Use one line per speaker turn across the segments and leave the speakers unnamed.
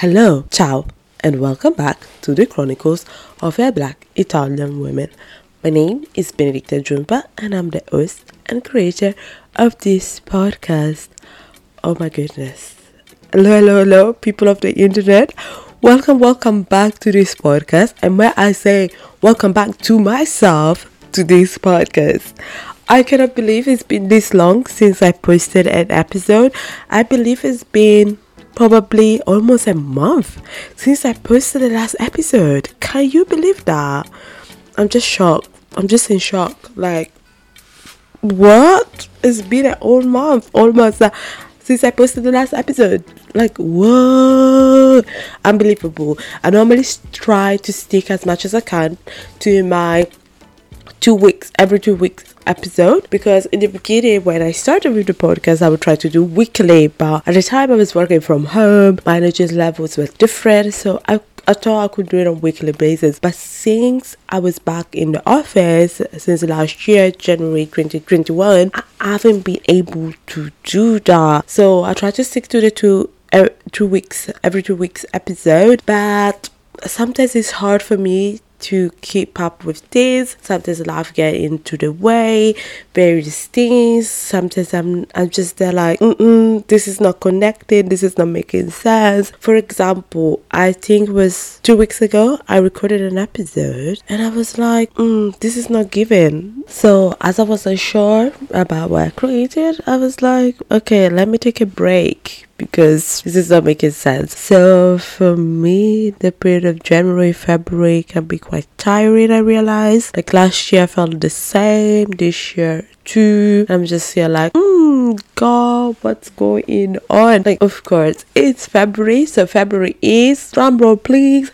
Hello, ciao, and welcome back to the Chronicles of a Black Italian Women. My name is Benedicta Djumpah, and I'm the host and creator of this podcast. Oh my goodness. Hello, hello, hello, people of the internet. Welcome, welcome back to this podcast. And may I say, welcome back to myself to this podcast. I cannot believe it's been this long since I posted an episode. I believe it's been probably almost a month since I posted the last episode. Can you believe that? I'm just shocked. I'm just in shock. Like, what? It's been a whole month almost uh, since I posted the last episode. Like, what? Unbelievable. I normally try to stick as much as I can to my two weeks, every two weeks episode because in the beginning when I started with the podcast I would try to do weekly but at the time I was working from home. My energy levels were different so I I thought I could do it on weekly basis. But since I was back in the office since last year January 2021 I haven't been able to do that. So I try to stick to the two uh, two weeks every two weeks episode but sometimes it's hard for me to keep up with this. Sometimes life get into the way, various things. Sometimes I'm I'm just there like, this is not connected. This is not making sense. For example, I think it was two weeks ago I recorded an episode and I was like, mm, this is not given. So as I was unsure about what I created, I was like, okay, let me take a break because this is not making sense. So for me, the period of January, February can be quite tiring. I realize like last year I felt the same. This year too. I'm just here like, mm, God, what's going on? Like of course it's February, so February is drum roll please.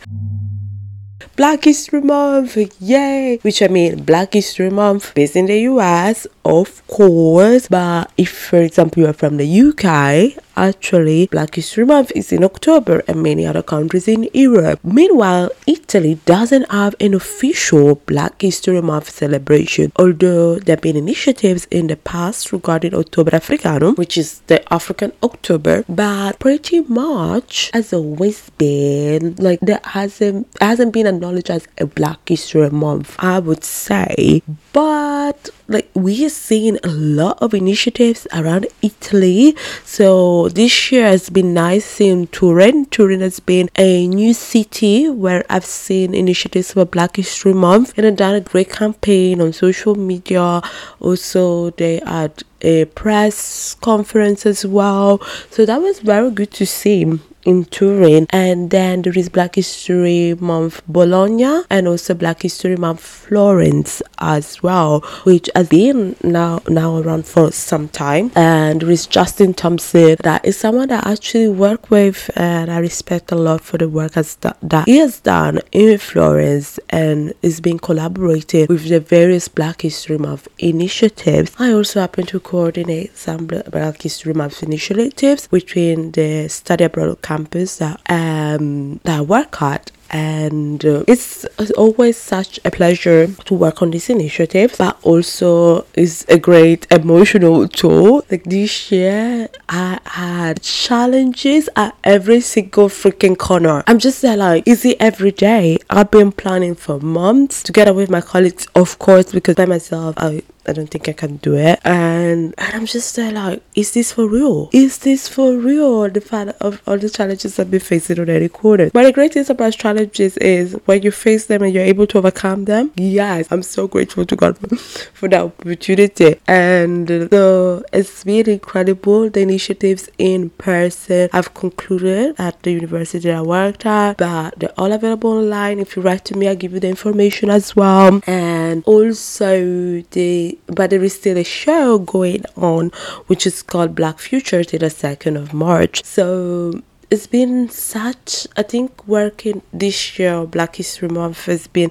Black History Month, yay! Which I mean, Black History Month based in the US, of course. But if, for example, you are from the UK, actually, Black History Month is in October and many other countries in Europe. Meanwhile, Italy doesn't have an official Black History Month celebration, although there have been initiatives in the past regarding October Africanum, which is the African October, but pretty much has always been like there hasn't hasn't been as a Black History Month, I would say. But like we are seeing a lot of initiatives around Italy. So this year has been nice seeing Turin. Turin has been a new city where I've seen initiatives for Black History Month and I've done a great campaign on social media. Also, they had a press conference as well. So that was very good to see in Turin. And then there is Black History Month Bologna and also Black History Month Florence as well, which has been now now around for some time. And there is Justin Thompson that is someone that I actually work with and I respect a lot for the work that, that he has done in Florence and is being collaborated with the various Black History Month initiatives. I also happen to coordinate some Black History Month initiatives between the study abroad campus that um that work at. And uh, it's always such a pleasure to work on this initiative but also is a great emotional tool. Like this year i had challenges at every single freaking corner. I'm just there like is it every day? I've been planning for months together with my colleagues of course because by myself i I don't think I can do it. And, and I'm just there like, is this for real? Is this for real? The fact of all the challenges I've been facing on any corner. But the great thing about challenges is when you face them and you're able to overcome them. Yes, I'm so grateful to God for that opportunity. And so it's been incredible. The initiatives in person I've concluded at the university I worked at, but they're all available online. If you write to me, I'll give you the information as well. And also the but there is still a show going on which is called Black Future till the 2nd of March. So it's been such, I think, working this year, Black History Month has been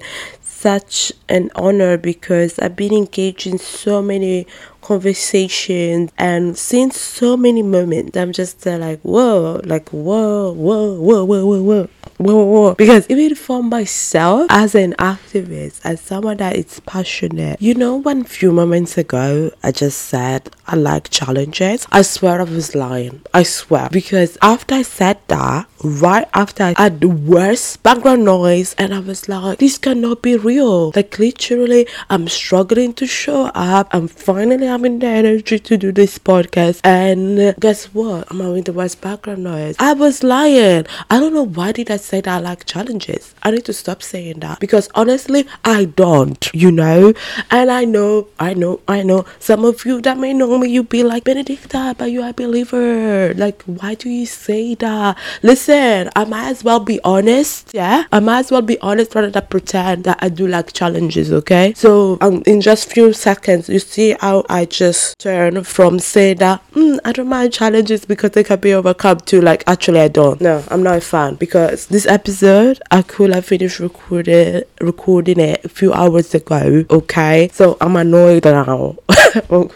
such an honor because I've been engaged in so many conversations and seen so many moments. I'm just uh, like, whoa, like, whoa, whoa, whoa, whoa, whoa, whoa. Whoa, whoa. Because even for myself, as an activist, as someone that is passionate, you know, one few moments ago, I just said I like challenges. I swear I was lying. I swear. Because after I said that, right after I had the worst background noise, and I was like, this cannot be real. Like, literally, I'm struggling to show up. I'm finally having the energy to do this podcast. And guess what? I'm having the worst background noise. I was lying. I don't know why did I say that I like challenges. I need to stop saying that because honestly, I don't, you know. And I know, I know, I know. Some of you that may know me, you be like Benedicta, but you are a believer. Like, why do you say that? Listen, I might as well be honest. Yeah, I might as well be honest rather than pretend that I do like challenges. Okay, so um, in just few seconds, you see how I just turn from saying that mm, I don't mind challenges because they can be overcome to like actually I don't. No, I'm not a fan because this episode I could have finished recording recording it a few hours ago. Okay, so I'm annoyed now. oh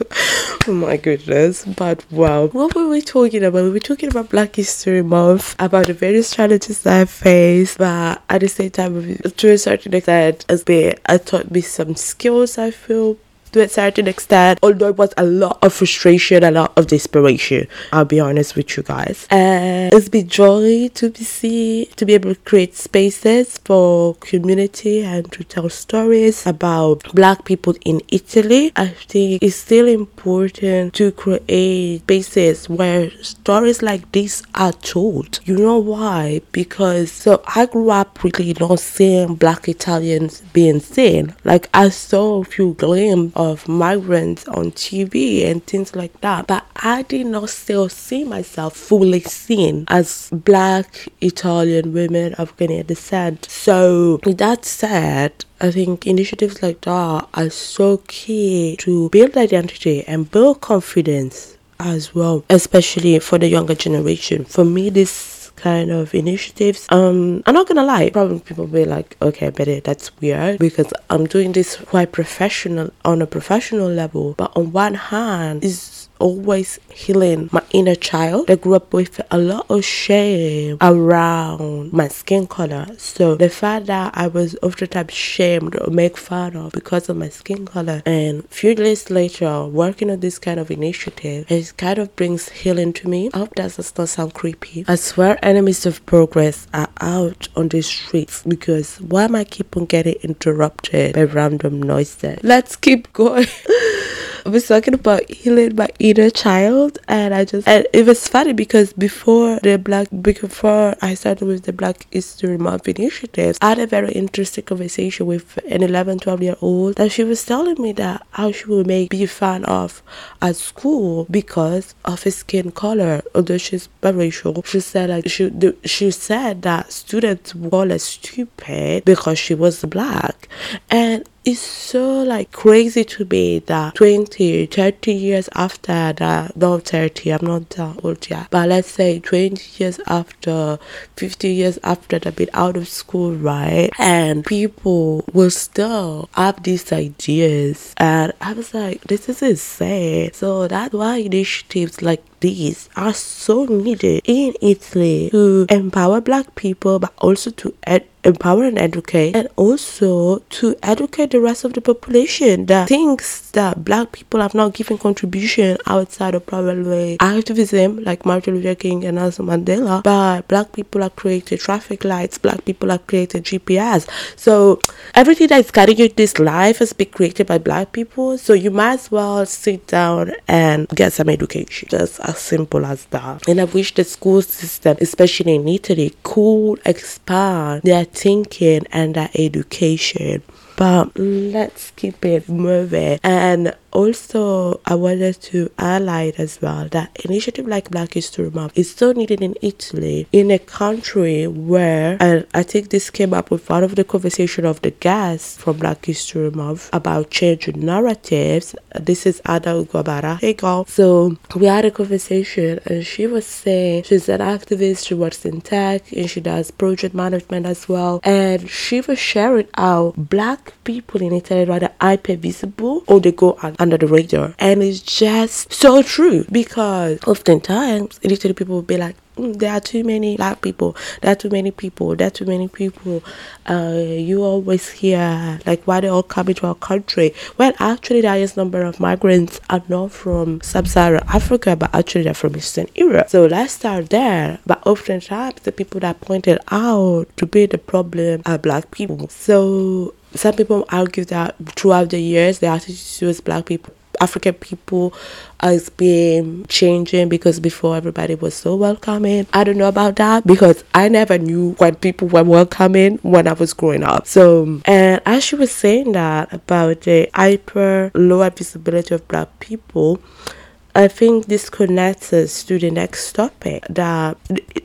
my goodness, but wow, what were we talking about? We were talking about Black History Month, about the various challenges that I faced, but at the same time, to a certain extent, as be, I taught me some skills. I feel to a certain extent, although it was a lot of frustration, a lot of desperation. I'll be honest with you guys. And it's been joy to be see to be able to create spaces for community and to tell stories about black people in Italy. I think it's still important to create spaces where stories like this are told. You know why? Because so I grew up really not seeing black Italians being seen. Like I saw a few glimpses of migrants on TV and things like that. But I did not still see myself fully seen as black Italian women of Ghanaian descent. So with that said, I think initiatives like that are so key to build identity and build confidence as well, especially for the younger generation. For me, this kind of initiatives. Um, I'm not gonna lie, probably people will be like, okay, but that's weird because I'm doing this quite professional on a professional level. But on one hand, is always healing my inner child. I grew up with a lot of shame around my skin color. So the fact that I was oftentimes shamed or make fun of because of my skin color and few days later working on this kind of initiative, it kind of brings healing to me. I hope that does not sound creepy. I swear enemies of progress are out on the streets because why am I keep on getting interrupted by random noises? Let's keep going. I was talking about healing my inner child, and I just and it was funny because before the black before I started with the Black History Month initiatives, I had a very interesting conversation with an 11, 12 year old that she was telling me that how she would make be fun of at school because of his skin color. Although she's biracial, she said like she she said that students call her stupid because she was black, and it's so like crazy to me that 20 30 years after that not 30 i'm not that old yet but let's say 20 years after 50 years after they've been out of school right? And people will still have these ideas. And i was like this is insane. So that's why initiatives like these are so needed in Italy to empower black people but also to ed- empower and educate and also to educate the rest of the population that thinks that black people have not given contribution outside of probably activism like Martin Luther King and Nelson Mandela but black people have created traffic lights black people have created GPS so everything that is carrying you this life has been created by black people so you might as well sit down and get some education just as simple as that. And I wish the school system, especially in Italy, could expand their thinking and their education. But let's keep it moving. And also, I wanted to highlight as well that initiative like Black History Month is so needed in Italy, in a country where, and I think this came up with part of the conversation of the guests from Black History Month about changing narratives. This is Ada Ugo Abara. Hey girl. So we had a conversation and she was saying she's an activist, she works in tech and she does project management as well. And she was sharing how black people in Italy rather hyper visible or they go under the radar. And it's just so true because oftentimes Italy people will be like, mm, there are too many black people, there are too many people, there are too many people. Uh, you always hear like why they all coming to our country. Well, actually, the highest number of migrants are not from sub-Saharan Africa, but actually they're from Eastern Europe. So let's start there. But oftentimes, the people that pointed out to be the problem are black people. So some people argue that throughout the years, the attitude towards black people African people has been changing because before everybody was so welcoming. I don't know about that because I never knew when people were welcoming when I was growing up. So, and as she was saying that about the hyper lower visibility of black people, I think this connects us to the next topic that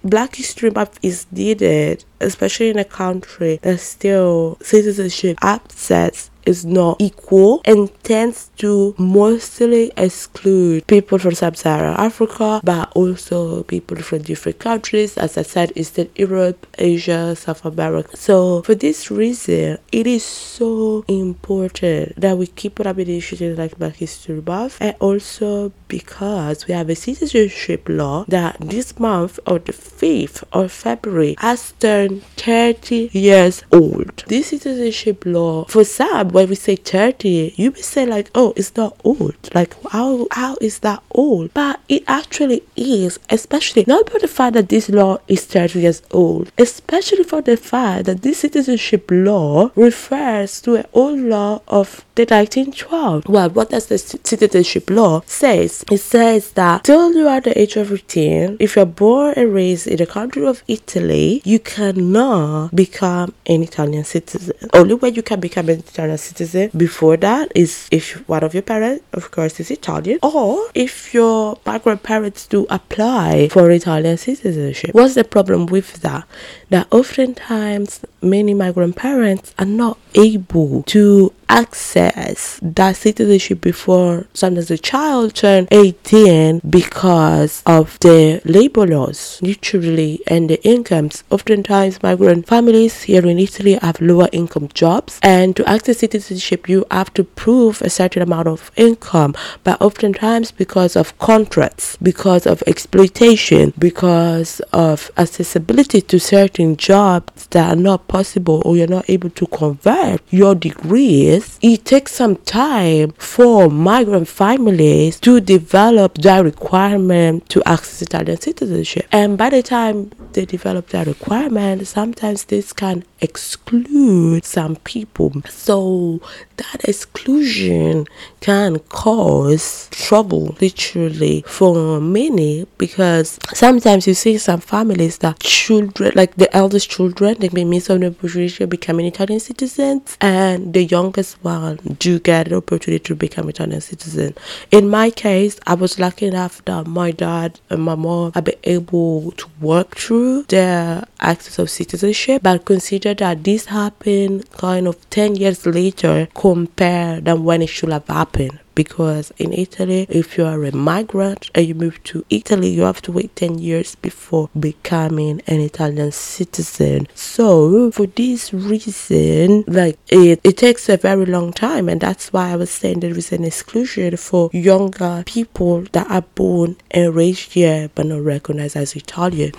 Black History Month is needed, especially in a country that still citizenship access is not equal and tends to mostly exclude people from sub-Saharan Africa, but also people from different countries, as I said, Eastern Europe, Asia, South America. So for this reason, it is so important that we keep up with initiatives like Black History Month, and also because we have a citizenship law that this month on the 5th of February has turned 30 years old. This citizenship law, for some, when we say 30, you may say like, oh, it's not old. Like, how how is that old? But it actually is, especially not for the fact that this law is 30 years old, especially for the fact that this citizenship law refers to an old law of the 1912. Well, what does the citizenship law says? It says that till you are the age of 18, if you're born and raised in the country of Italy, you cannot become an Italian citizen. Only when you can become an Italian citizen before that is if one of your parents, of course, is Italian, or if your migrant parents do apply for Italian citizenship. What's the problem with that? That oftentimes many migrant parents are not able to access that citizenship before sometimes the child turn 18 because of the labor laws literally and the incomes. Oftentimes migrant families here in italy have lower income jobs and to access citizenship you have to prove a certain amount of income. But oftentimes because of contracts because of exploitation because of accessibility to certain jobs that are not possible or you're not able to convert your degrees, it takes some time for migrant families to develop that requirement to access Italian citizenship. And by the time they develop that requirement, sometimes this can exclude some people. So that exclusion can cause trouble literally for many because sometimes you see some families that children like the eldest children they may miss an opportunity to become Italian citizens and the youngest one do get an opportunity to become Italian citizen. In my case I was lucky enough that my dad and my mom have been able to work through their access of citizenship but consider that this happened kind of 10 years later compared than when it should have happened because in Italy, if you are a migrant and you move to Italy, you have to wait 10 years before becoming an Italian citizen. So, for this reason, like it, it takes a very long time, and that's why I was saying there is an exclusion for younger people that are born and raised here but not recognized as Italian.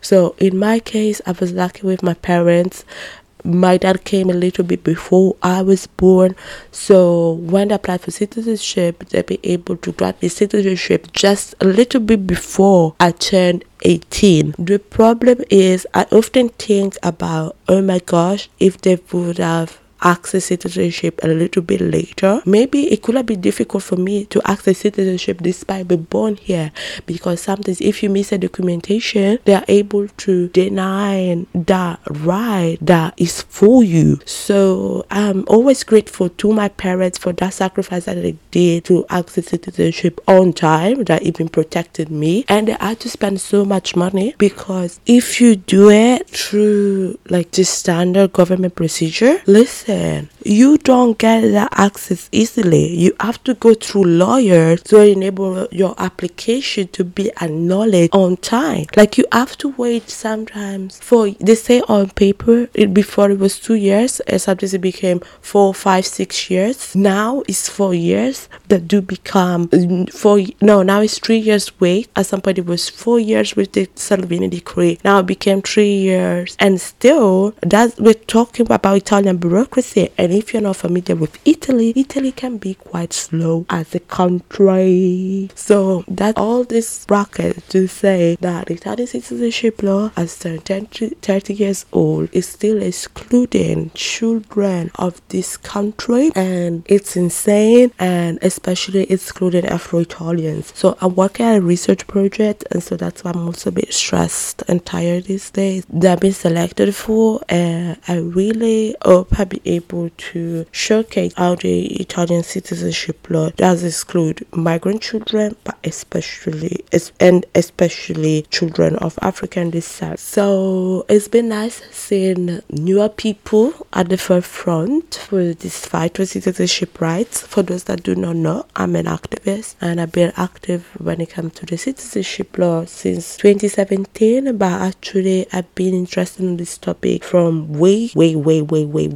So, in my case, I was lucky with my parents my dad came a little bit before I was born. So when I applied for citizenship, they be able to grant me citizenship just a little bit before I turned 18. The problem is I often think about, oh my gosh, if they would have access citizenship a little bit later. Maybe it could have been difficult for me to access citizenship despite being born here because sometimes if you miss a documentation, they are able to deny that right that is for you. So I'm always grateful to my parents for that sacrifice that they did to access citizenship on time that even protected me and they had to spend so much money because if you do it through like the standard government procedure, listen you don't get that access easily. You have to go through lawyers to enable your application to be acknowledged on time. Like you have to wait sometimes for they say on paper it, before it was two years, and sometimes it became four, five, six years. Now it's four years that do become mm, four. No, now it's three years wait. At some point it was four years with the Salvini decree. Now it became three years, and still that we're talking about Italian bureaucracy. And if you're not familiar with Italy, Italy can be quite slow as a country. So that all this bracket to say that Italian citizenship law as 30, 30 years old is still excluding children of this country and it's insane and especially excluding Afro-Italians. So I'm working on a research project and so that's why I'm also a bit stressed and tired these days that I've been selected for and I really hope I'll be able to showcase how the Italian citizenship law does exclude migrant children but especially and especially children of African descent. So it's been nice seeing newer people at the forefront for this fight for citizenship rights. For those that do not know, I'm an activist and I've been active when it comes to the citizenship law since 2017. But actually, I've been interested in this topic from way, way, way, way, way,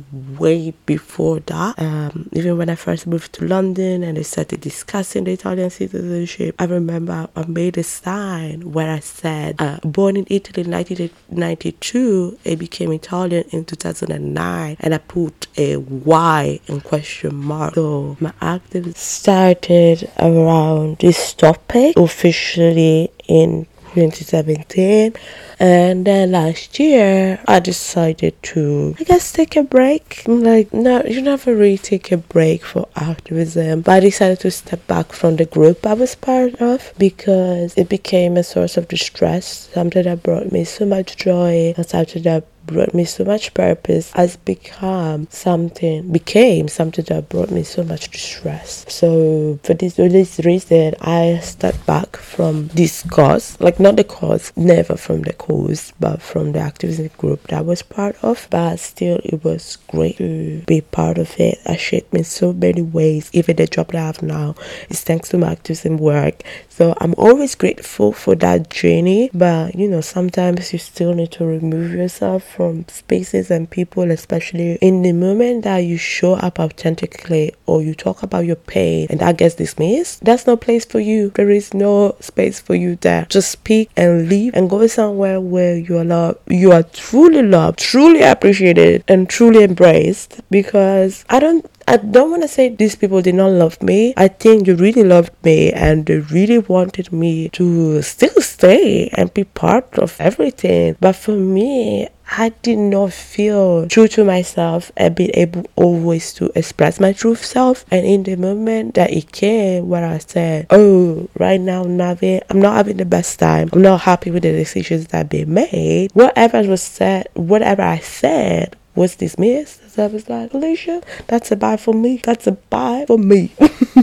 way before that. Um, even when I first moved to London and I started discussing the Italian citizenship, I remember I made a sign where I said, uh, born in Italy in 1992, I became Italian in 2009, and I put a Y in question mark. So my active started around this topic officially in 2017 and then last year i decided to i guess take a break. Like no you never really take a break for activism. But i decided to step back from the group i was part of because it became a source of distress something that brought me so much joy and something that brought me so much purpose has become something became something that brought me so much distress. So for this for this reason i stepped back from this cause. Like not the cause never from the cause but from the activism group that I was part of but still it was great to be part of it it shaped me in so many ways even the job that i have now is thanks to my activism work so i'm always grateful for that journey but you know sometimes you still need to remove yourself from spaces and people, especially in the moment that you show up authentically or you talk about your pain and that gets dismissed, that's no place for you. There is no space for you there. Just speak and leave and go somewhere where you are loved, you are truly loved, truly appreciated, and truly embraced. Because I don't I don't want to say these people did not love me. I think they really loved me and they really wanted me to still stay and be part of everything. But for me, I did not feel true to myself and be able always to express my true self. And in the moment that it came where I said, Oh, right now having, I'm not having the best time. I'm not happy with the decisions that been made. Whatever was said, whatever I said was dismissed. So I was like, Alicia, that's a buy for me. That's a buy for me.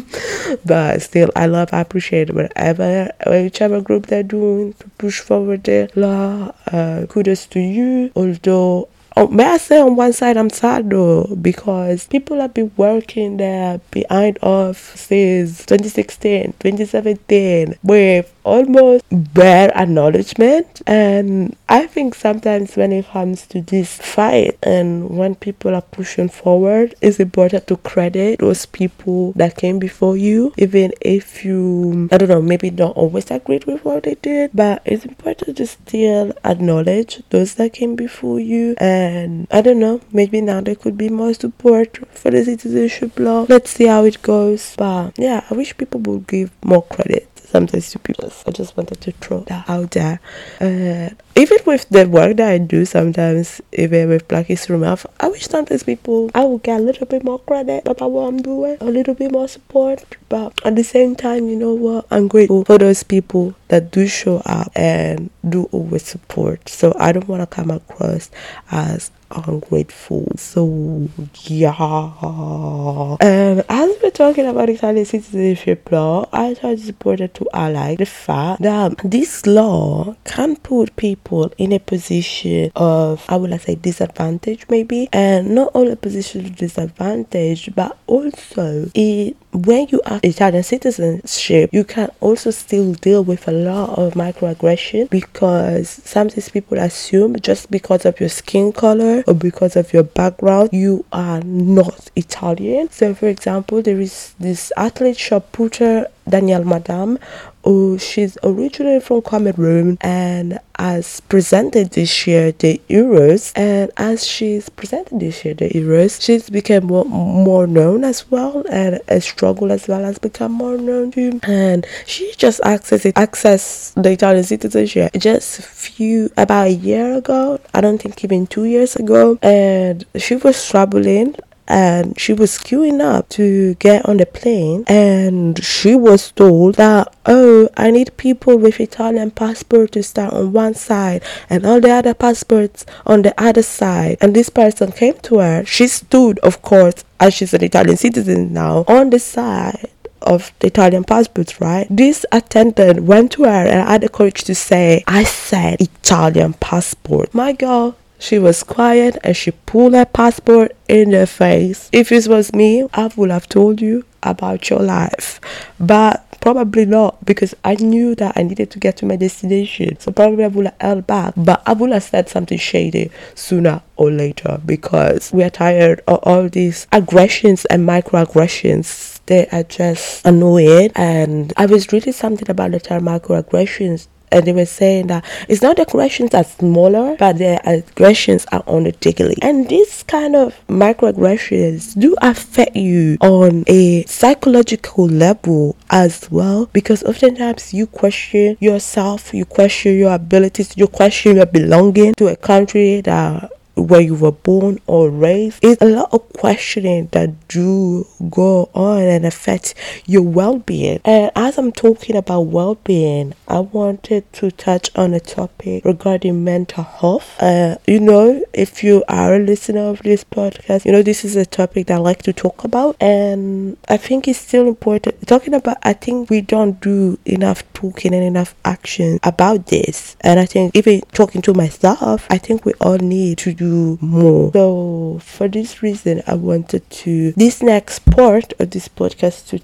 but still, I love, I appreciate whatever, whichever group they're doing to push forward their law. Uh, kudos to you. Although Oh, may I say on one side I'm sad though because people have been working there behind us since 2016, 2017 with almost bare acknowledgement and I think sometimes when it comes to this fight and when people are pushing forward it's important to credit those people that came before you even if you I don't know maybe don't always agree with what they did but it's important to still acknowledge those that came before you and I don't know, maybe now there could be more support for the citizenship law. Let's see how it goes. But yeah, I wish people would give more credit sometimes people. I just wanted to throw that out there. Uh, even with the work that I do sometimes, even with Black History Month, I wish sometimes people I would get a little bit more credit about what I'm doing, a little bit more support. But at the same time, you know what? I'm grateful for those people that do show up and do always support. So I don't want to come across as ungrateful. So yeah. Um, as we're talking about Italian citizenship law, I thought it's important to highlight the fact that this law can put people people in a position of, I would like say, disadvantage maybe, and not only a position of disadvantage, but also it when you have Italian citizenship, you can also still deal with a lot of microaggression because sometimes people assume just because of your skin color or because of your background, you are not Italian. So, for example, there is this athlete shop putter Danielle Madam Oh, she's originally from Cameroon and has presented this year the Euros. And as she's presented this year the Euros, she's become more, more known as well, and a struggle as well has become more known too. And she just accessed it, access the Italian citizenship just few about a year ago. I don't think even two years ago, and she was traveling and she was queuing up to get on the plane and she was told that oh i need people with italian passport to start on one side and all the other passports on the other side and this person came to her she stood of course as she's an italian citizen now on the side of the Italian passports, right? This attendant went to her and had the courage to say, I said Italian passport. My girl, she was quiet and she pulled her passport in her face. If it was me, I would have told you about your life. But probably not because I knew that I needed to get to my destination. So probably I would have held back. But I would have said something shady sooner or later because we are tired of all these aggressions and microaggressions. They are just annoying. And I was reading something about the term microaggressions and they were saying that it's not the aggressions are smaller, but the aggressions are on the daily. And these kind of microaggressions do affect you on a psychological level as well, because oftentimes you question yourself, you question your abilities, you question your belonging to a country that where you were born or raised. It's a lot of questioning that do go on and affect your well-being. And as I'm talking about well-being, I wanted to touch on a topic regarding mental health. Uh, you know, if you are a listener of this podcast, you know this is a topic that I like to talk about, and I think it's still important. Talking about, I think we don't do enough talking and enough action about this, and I think even talking to myself, I think we all need to do more. So for this reason, I wanted to this next part of this podcast to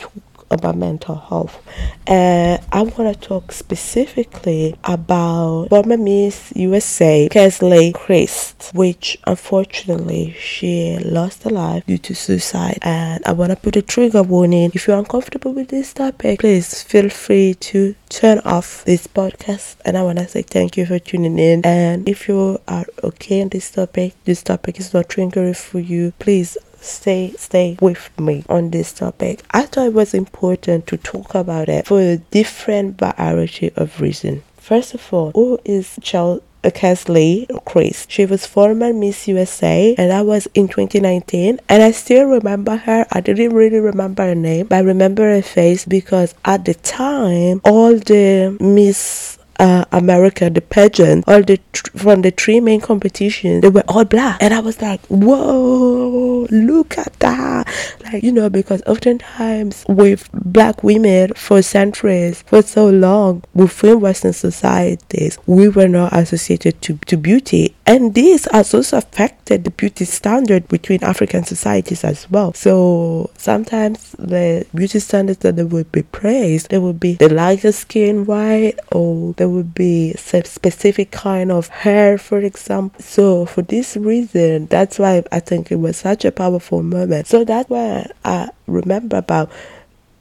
about mental health. Uh, I want to talk specifically about former Miss USA, Kesley Kryst, which unfortunately she lost her life due to suicide. And I want to put a trigger warning. If you're uncomfortable with this topic, please feel free to turn off this podcast. And I want to say thank you for tuning in. And if you are okay on this topic, this topic is not triggering for you, please stay stay with me on this topic. I thought it was important to talk about it for a different variety of reasons. First of all, who is Chelsea? Uh, Kelsey Kryst. She was former Miss USA and that was in 2019 and I still remember her. I didn't really remember her name but I remember her face because at the time all the Miss uh, America, the pageant, all the tr- from the three main competitions, they were all black, and I was like, whoa, look at that, like you know, because oftentimes with black women for centuries, for so long within Western societies, we were not associated to, to beauty, and this has also affected the beauty standard between African societies as well. So sometimes the beauty standards that they would be praised, they would be the lighter skin, white, or the there would be specific kind of hair, for example. So for this reason, that's why I think it was such a powerful moment. So that's why I remember about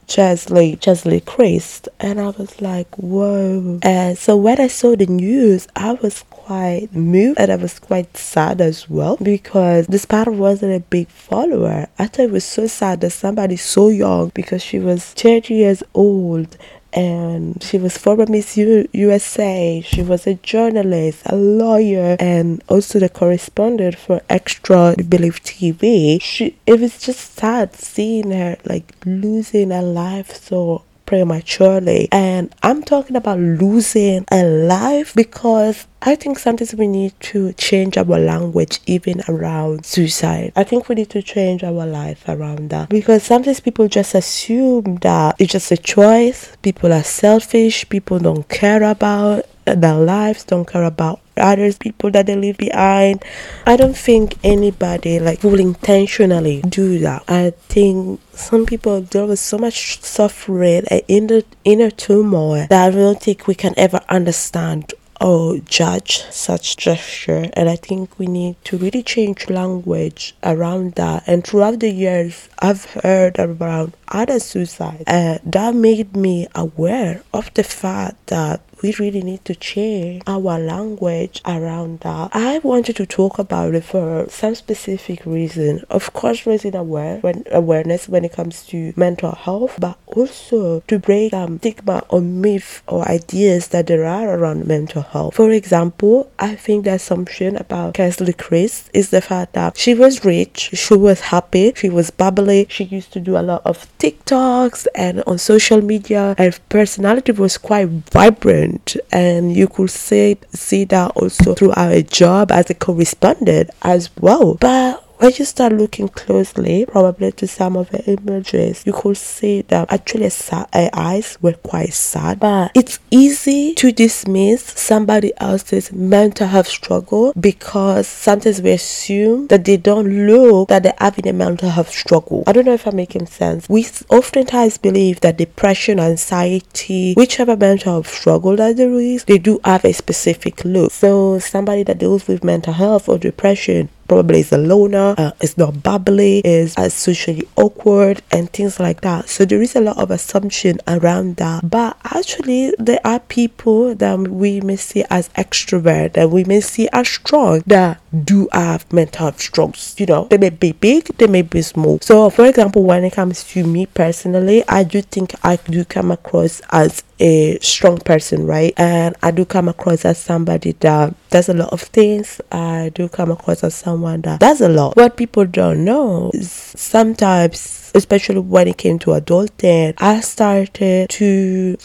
Cheslie, Cheslie Kryst, and I was like, whoa. And so when I saw the news, I was quite moved and I was quite sad as well because this part wasn't a big follower. I thought it was so sad that somebody so young because she was 30 years old and she was former Miss U- USA. She was a journalist, a lawyer, and also the correspondent for Extra Believe TV. She it was just sad seeing her like losing her life so prematurely. And I'm talking about losing a life because I think sometimes we need to change our language even around suicide. I think we need to change our life around that because sometimes people just assume that it's just a choice. People are selfish. People don't care about their lives, don't care about others people that they leave behind. I don't think anybody like will intentionally do that. I think some people deal with so much suffering and inner inner turmoil that I don't think we can ever understand or judge such gesture and i think we need to really change language around that and throughout the years i've heard about other suicides uh, that made me aware of the fact that we really need to change our language around that. I wanted to talk about it for some specific reason. Of course, raising aware when awareness when it comes to mental health, but also to break um, stigma or myth or ideas that there are around mental health. For example, I think the assumption about Cassie Chris is the fact that she was rich, she was happy, she was bubbly, she used to do a lot of TikToks and on social media, her personality was quite vibrant and um, you could say see that also through our job as a correspondent as well. But when you start looking closely, probably to some of the images, you could see that actually her eyes were quite sad. But it's easy to dismiss somebody else's mental health struggle because sometimes we assume that they don't look that they're having a mental health struggle. I don't know if I'm making sense. We oftentimes believe that depression, anxiety, whichever mental health struggle that there is, they do have a specific look. So somebody that deals with mental health or depression probably is a loner, uh, is not bubbly, is uh, socially awkward, and things like that. So there is a lot of assumption around that. But actually, there are people that we may see as extrovert, that we may see as strong, that do have mental struggles. You know, they may be big, they may be small. So, for example, when it comes to me personally, I do think I do come across as a strong person, right? And I do come across as somebody that does a lot of things. I do come across as someone that does a lot. What people don't know is sometimes, especially when it came to adulting, I started to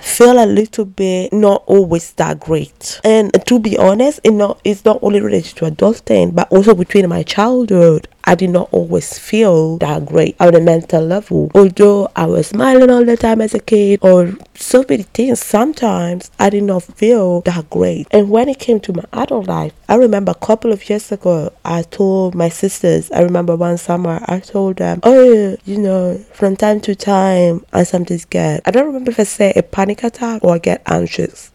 feel a little bit not always that great. And to be honest, it not it's not only related to adulting, but also between my childhood I did not always feel that great on a mental level. Although I was smiling all the time as a kid or so many things, sometimes I did not feel that great. And when it came to my adult life, I remember a couple of years ago, I told my sisters, I remember one summer, I told them, oh, you know, from time to time, I sometimes get, I don't remember if I say a panic attack or I get anxious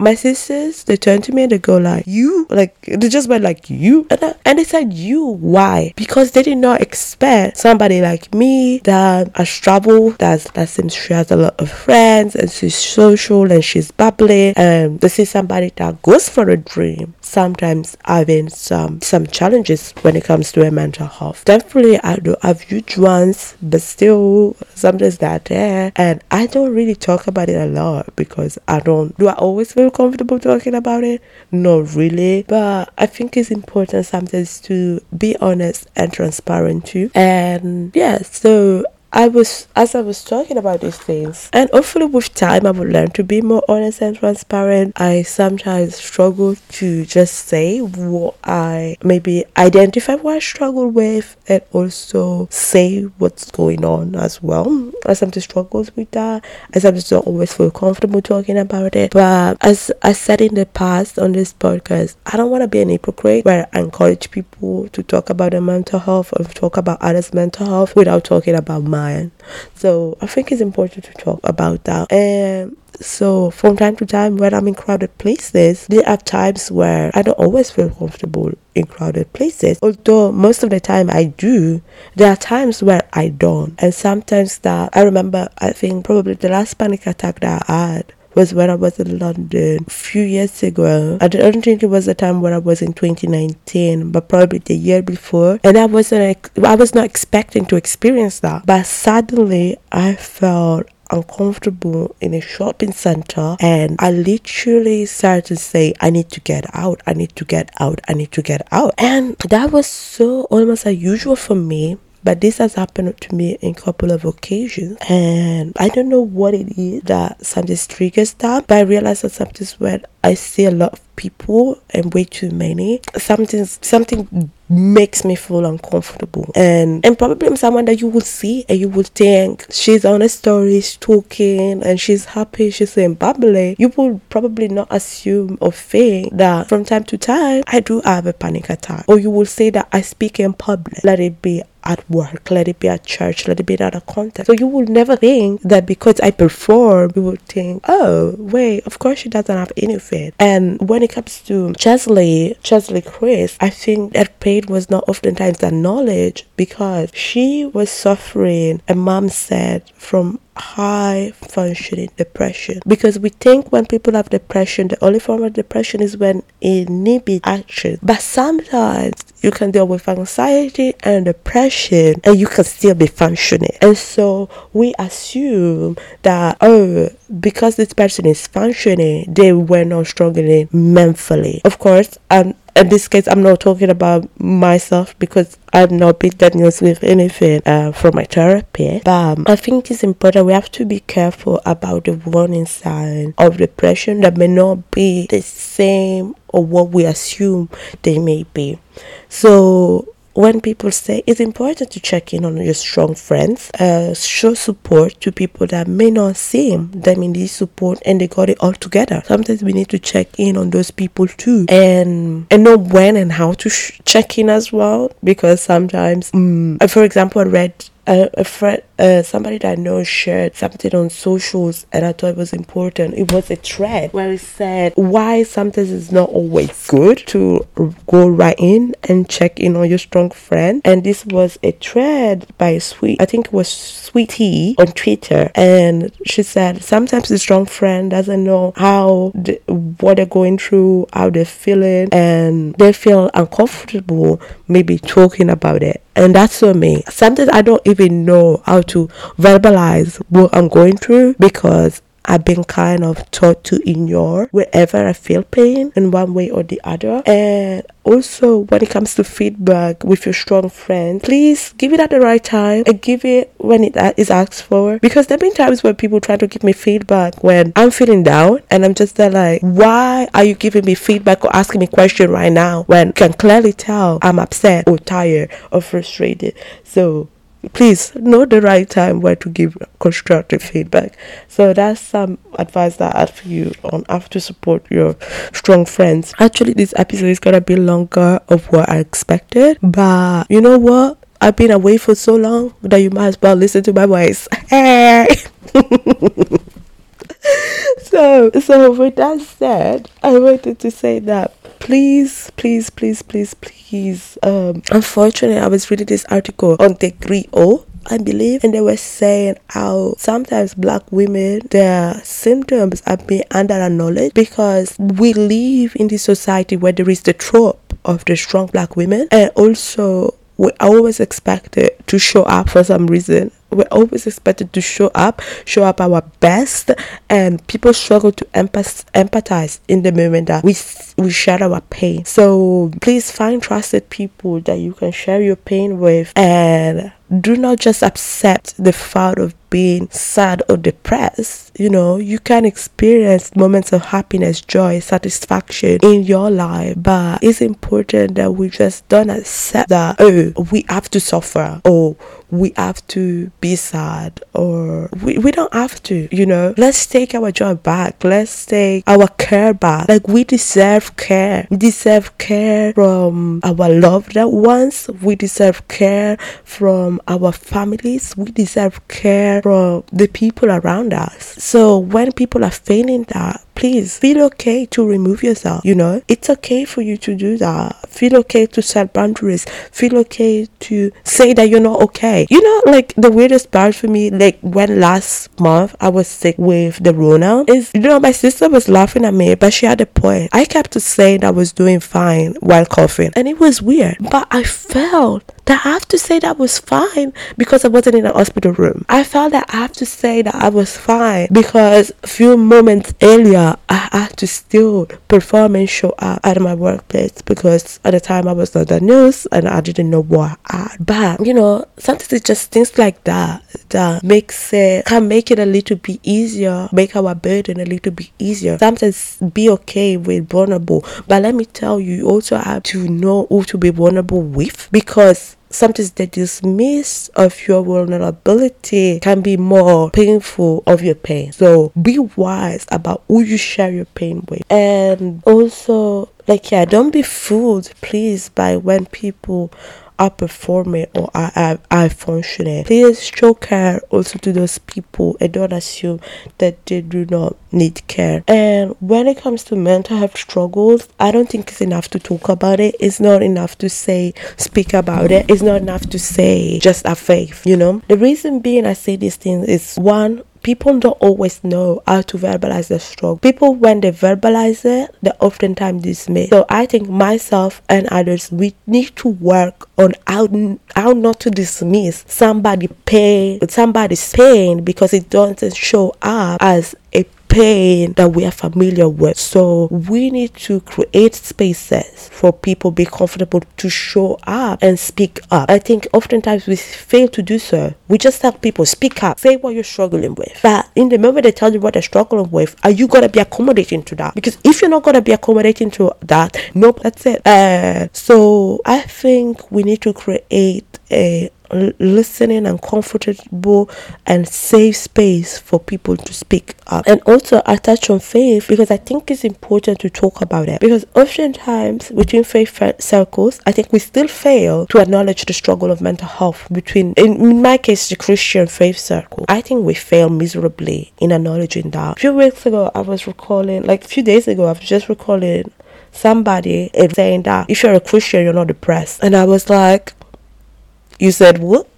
my sisters they turned to me and they go like you like they just went like you. And, I, and they said you why? Because they did not expect somebody like me that has traveled that that seems she has a lot of friends and she's social and she's bubbly and um, this is somebody that goes for a dream sometimes having some some challenges when it comes to a mental health. Definitely I do have huge ones but still sometimes they're there. And I don't really talk about it a lot because I don't do I always feel comfortable talking about it? Not really. But I think it's important sometimes to be honest and transparent too. And yeah, so I was as I was talking about these things, and hopefully with time I will learn to be more honest and transparent. I sometimes struggle to just say what I maybe identify what I struggle with and also say what's going on as well. I sometimes struggles with that. I sometimes don't always feel comfortable talking about it. But as I said in the past on this podcast, I don't want to be an hypocrite where I encourage people to talk about their mental health or talk about others' mental health without talking about mine mind. So I think it's important to talk about that. And so from time to time when I'm in crowded places, there are times where I don't always feel comfortable in crowded places. Although most of the time I do, there are times where I don't. And sometimes that I remember I think probably the last panic attack that I had was when I was in London a few years ago. I don't think it was the time when I was in 2019, but probably the year before. And I wasn't, I was not expecting to experience that. But suddenly I felt uncomfortable in a shopping center and I literally started to say, I need to get out, I need to get out, I need to get out. And that was so almost unusual for me but this has happened to me in a couple of occasions. And i don't know what it is that sometimes triggers that but i realize that sometimes when i see a lot of people and way too many something something makes me feel uncomfortable. And and probably I'm someone that you will see and you will think she's on a story she's talking and she's happy she's saying bubbly. You will probably not assume or think that from time to time I do have a panic attack. Or you will say that I speak in public let it be at work, let it be at church, let it be at a context. So you will never think that because I perform, you will think, oh, wait, of course she doesn't have anything. And when it comes to Cheslie, Cheslie Chris, I think that pain was not oftentimes acknowledged because she was suffering, a mom said, from high functioning depression. Because we think when people have depression the only form of depression is when it needs action but sometimes you can deal with anxiety and depression and you can still be functioning. And so we assume that oh because this person is functioning they were not struggling mentally. Of course and in this case, I'm not talking about myself because I've not been diagnosed with anything uh, from my therapy. But I think it's important we have to be careful about the warning sign of depression that may not be the same or what we assume they may be. So when people say it's important to check in on your strong friends, uh, show support to people that may not seem them in this support and they got it all together. Sometimes we need to check in on those people too and and know when and how to sh- check in as well because sometimes, um, for example, I read a, a friend, uh, somebody that I know shared something on socials, and I thought it was important. It was a thread where it said why sometimes it's not always good to go right in and check in on your strong friend. And this was a thread by Sweet, I think it was Sweetie on Twitter, and she said sometimes the strong friend doesn't know how the, what they're going through, how they're feeling, and they feel uncomfortable maybe talking about it and that's for me. Sometimes I don't even know how to verbalize what I'm going through because I've been kind of taught to ignore wherever I feel pain in one way or the other. And also, when it comes to feedback with your strong friend, please give it at the right time and give it when it uh, is asked for. Because there have been times where people try to give me feedback when I'm feeling down and I'm just there like, why are you giving me feedback or asking me question right now when you can clearly tell I'm upset or tired or frustrated? So please know the right time where to give constructive feedback. So that's some advice that I have for you on how to support your strong friends. Actually, this episode is gonna be longer of what I expected, but you know what? I've been away for so long that you might as well listen to my voice. so, so with that said, I wanted to say that please, please, please, please, please. Um, unfortunately, I was reading this article on the 3 I believe, and they were saying how sometimes black women their symptoms are being under knowledge because we live in this society where there is the trope of the strong black women and also we always expected to show up for some reason we're always expected to show up, show up our best, and people struggle to empath- empathize in the moment that we we share our pain. So please find trusted people that you can share your pain with, and do not just accept the fact of being sad or depressed. You know, you can experience moments of happiness, joy, satisfaction in your life, but it's important that we just don't accept that, oh, we have to suffer or we have to be sad or we, we don't have to, you know. Let's take our joy back. Let's take our care back. Like we deserve care. We deserve care from our loved ones. We deserve care from our families. We deserve care from the people around us. So when people are feeling that, please feel okay to remove yourself. You know, it's okay for you to do that. Feel okay to set boundaries. Feel okay to say that you're not okay. You know, like the weirdest part for me, like when last month I was sick with the Rona, is you know, my sister was laughing at me, but she had a point. I kept saying I was doing fine while coughing, and it was weird, but I felt that I have to say that was fine because I wasn't in a hospital room. I felt that I have to say that I was fine because a few moments earlier I had to still perform and show up at my workplace because at the time I was not the news and I didn't know what I had. But you know, sometimes it's just things like that that makes it can make it a little bit easier, make our burden a little bit easier. Sometimes be okay with vulnerable. But let me tell you, you also have to know who to be vulnerable with because sometimes the dismiss of your vulnerability can be more painful of your pain. So be wise about who you share your pain with. And also like yeah, don't be fooled please by when people are performing or are, functioning. Please show care also to those people and don't assume that they do not need care. And when it comes to mental health struggles, I don't think it's enough to talk about it. It's not enough to say, speak about it. It's not enough to say, just have faith, you know? The reason being I say these things is one, people don't always know how to verbalize their struggle. People, when they verbalize it, they oftentimes dismiss. So I think myself and others, we need to work on how, how not to dismiss somebody pain, somebody's pain because it doesn't show up as a pain that we are familiar with. So we need to create spaces for people be comfortable to show up and speak up. I think oftentimes we fail to do so. We just tell people speak up, say what you're struggling with. But in the moment they tell you what they're struggling with, are you gonna be accommodating to that? Because if you're not gonna be accommodating to that, nope, that's it. Uh, so I think we need to create a listening and comfortable and safe space for people to speak up. And also, I touch on faith because I think it's important to talk about it. Because oftentimes, within faith circles, I think we still fail to acknowledge the struggle of mental health between, in my case, the Christian faith circle. I think we fail miserably in acknowledging that. A few weeks ago, I was recalling, like a few days ago, I was just recalling somebody eh, saying that if you're a Christian, you're not depressed. And I was like, you said what?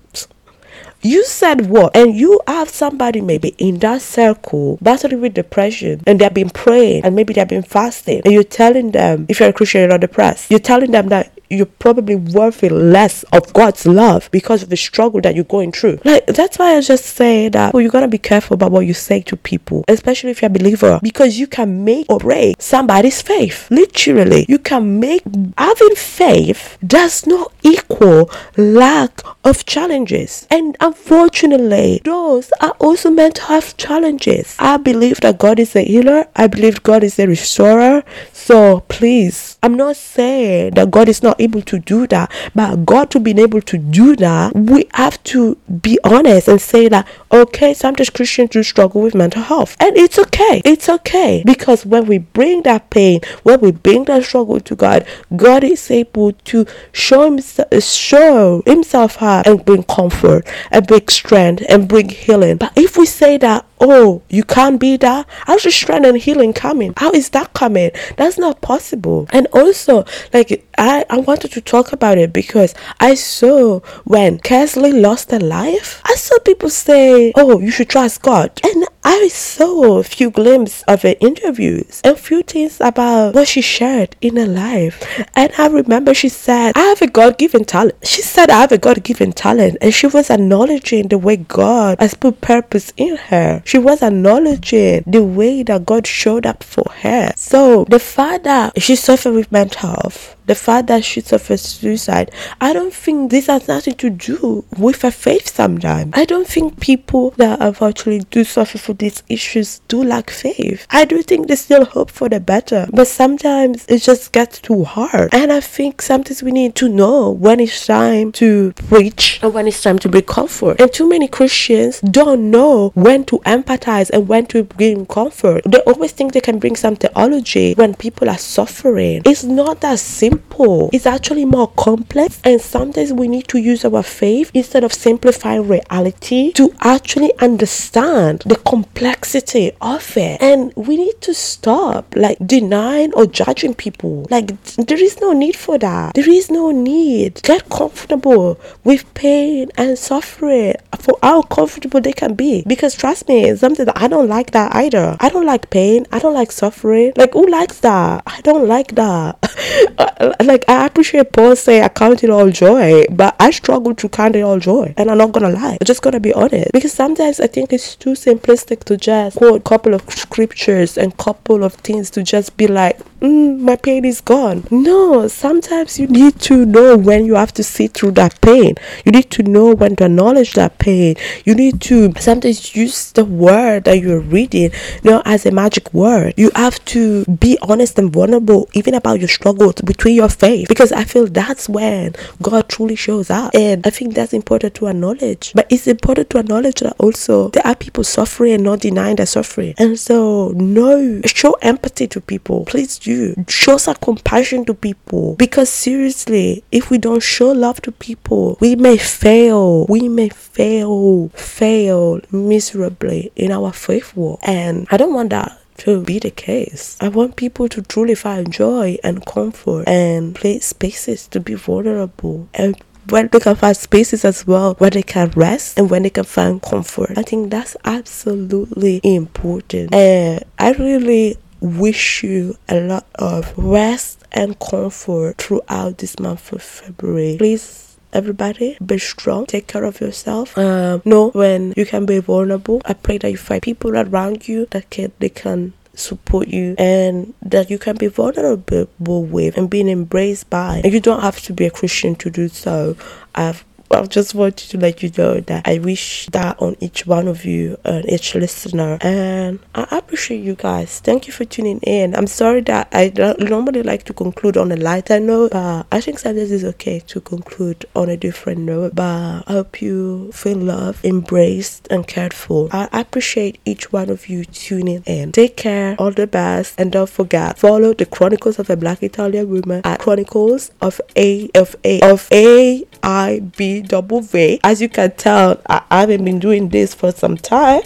You said what? And you have somebody maybe in that circle battling with depression and they've been praying and maybe they've been fasting and you're telling them if you're a Christian you're not depressed. You're telling them that you're probably worthy less of God's love because of the struggle that you're going through. Like that's why I just say that well, you gotta be careful about what you say to people, especially if you're a believer, because you can make or break somebody's faith. Literally, you can make having faith does not equal lack of challenges. And unfortunately, those are also meant to have challenges. I believe that God is a healer. I believe God is a restorer. So please, I'm not saying that God is not able to do that. But God to be able to do that, we have to be honest and say that, okay, sometimes Christians do struggle with mental health. And it's okay. It's okay. Because when we bring that pain, when we bring that struggle to God, God is able to show himself, show himself high and bring comfort and bring strength and bring healing. But if we say that, oh, you can't be that, how's the strength and healing coming? How is that coming? That's not possible. And also, like, I, I wanted to talk about it because I saw when Cheslie lost her life, I saw people say, oh, you should trust God. And I saw a few glimpses of her interviews and few things about what she shared in her life. And I remember she said, I have a God given talent. She said, I have a God given talent. And she was acknowledging the way God has put purpose in her. She was acknowledging the way that God showed up for her. So the fact that she suffered with mental health, the fact that she suffered suicide, I don't think this has nothing to do with her faith sometimes. I don't think people that unfortunately do suffer from these issues do lack faith. I do think there's still hope for the better, but sometimes it just gets too hard. And I think sometimes we need to know when it's time to preach and when it's time to bring comfort. And too many Christians don't know when to empathize and when to bring comfort. They always think they can bring some theology when people are suffering. It's not that simple simple. It's actually more complex, and sometimes we need to use our faith instead of simplifying reality to actually understand the complexity of it. And we need to stop like denying or judging people. Like, there is no need for that. There is no need. Get comfortable with pain and suffering for how comfortable they can be. Because trust me, that I don't like that either. I don't like pain. I don't like suffering. Like, who likes that? I don't like that. like I appreciate Paul say I count it all joy, but I struggle to count it all joy. And I'm not gonna lie. I'm just gonna be honest. Because sometimes I think it's too simplistic to just quote a couple of scriptures and couple of things to just be like, mm, my pain is gone. No, sometimes you need to know when you have to see through that pain. You need to know when to acknowledge that pain. You need to sometimes use the word that you're reading, you know, as a magic word. You have to be honest and vulnerable, even about your struggles between your faith, because I feel that's when God truly shows up. And I think that's important to acknowledge. But it's important to acknowledge that also there are people suffering and not denying their suffering. And so, no, show empathy to people. Please do. Show some compassion to people. Because seriously, if we don't show love to people, we may fail. We may fail, fail miserably in our faith walk. And I don't want that to be the case. I want people to truly find joy and comfort and play spaces to be vulnerable and when they can find spaces as well where they can rest and when they can find comfort. I think that's absolutely important. And I really wish you a lot of rest and comfort throughout this month of February. Please everybody be strong. Take care of yourself. Um know when you can be vulnerable. I pray that you find people around you that can they can support you and that you can be vulnerable with and being embraced by. And you don't have to be a christian to do so. I've I just wanted to let you know that I wish that on each one of you and each listener. And I appreciate you guys. Thank you for tuning in. I'm sorry that I don't normally like to conclude on a lighter note, but I think sometimes it's okay to conclude on a different note. But I hope you feel loved, embraced, and cared for. I appreciate each one of you tuning in. Take care, all the best, and don't forget follow the Chronicles of a Black Italian Woman at Chronicles of A of A of A I B W. As you can tell, I haven't been doing this for some time.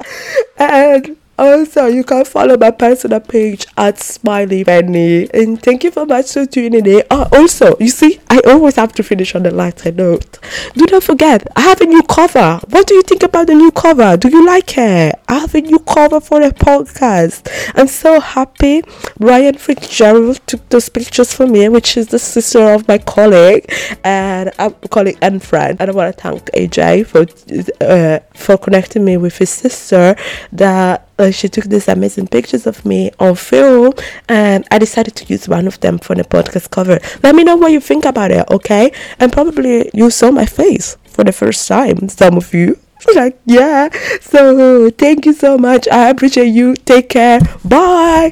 and also, you can follow my personal page at Smiley Benny. And thank you so much for tuning in. Uh, also, you see, I always have to finish on a lighter note. Do not forget, I have a new cover. What do you think about the new cover? Do you like it? I have a new cover for a podcast. I'm so happy. Ryan Fitzgerald took those pictures for me, which is the sister of my colleague and I'm colleague and friend. And I want to thank AJ for uh, for connecting me with his sister. That uh, she took these amazing pictures of me on film and I decided to use one of them for the podcast cover. Let me know what you think about it, okay? And probably you saw my face for the first time, some of you. Like, yeah. So, thank you so much. I appreciate you. Take care. Bye.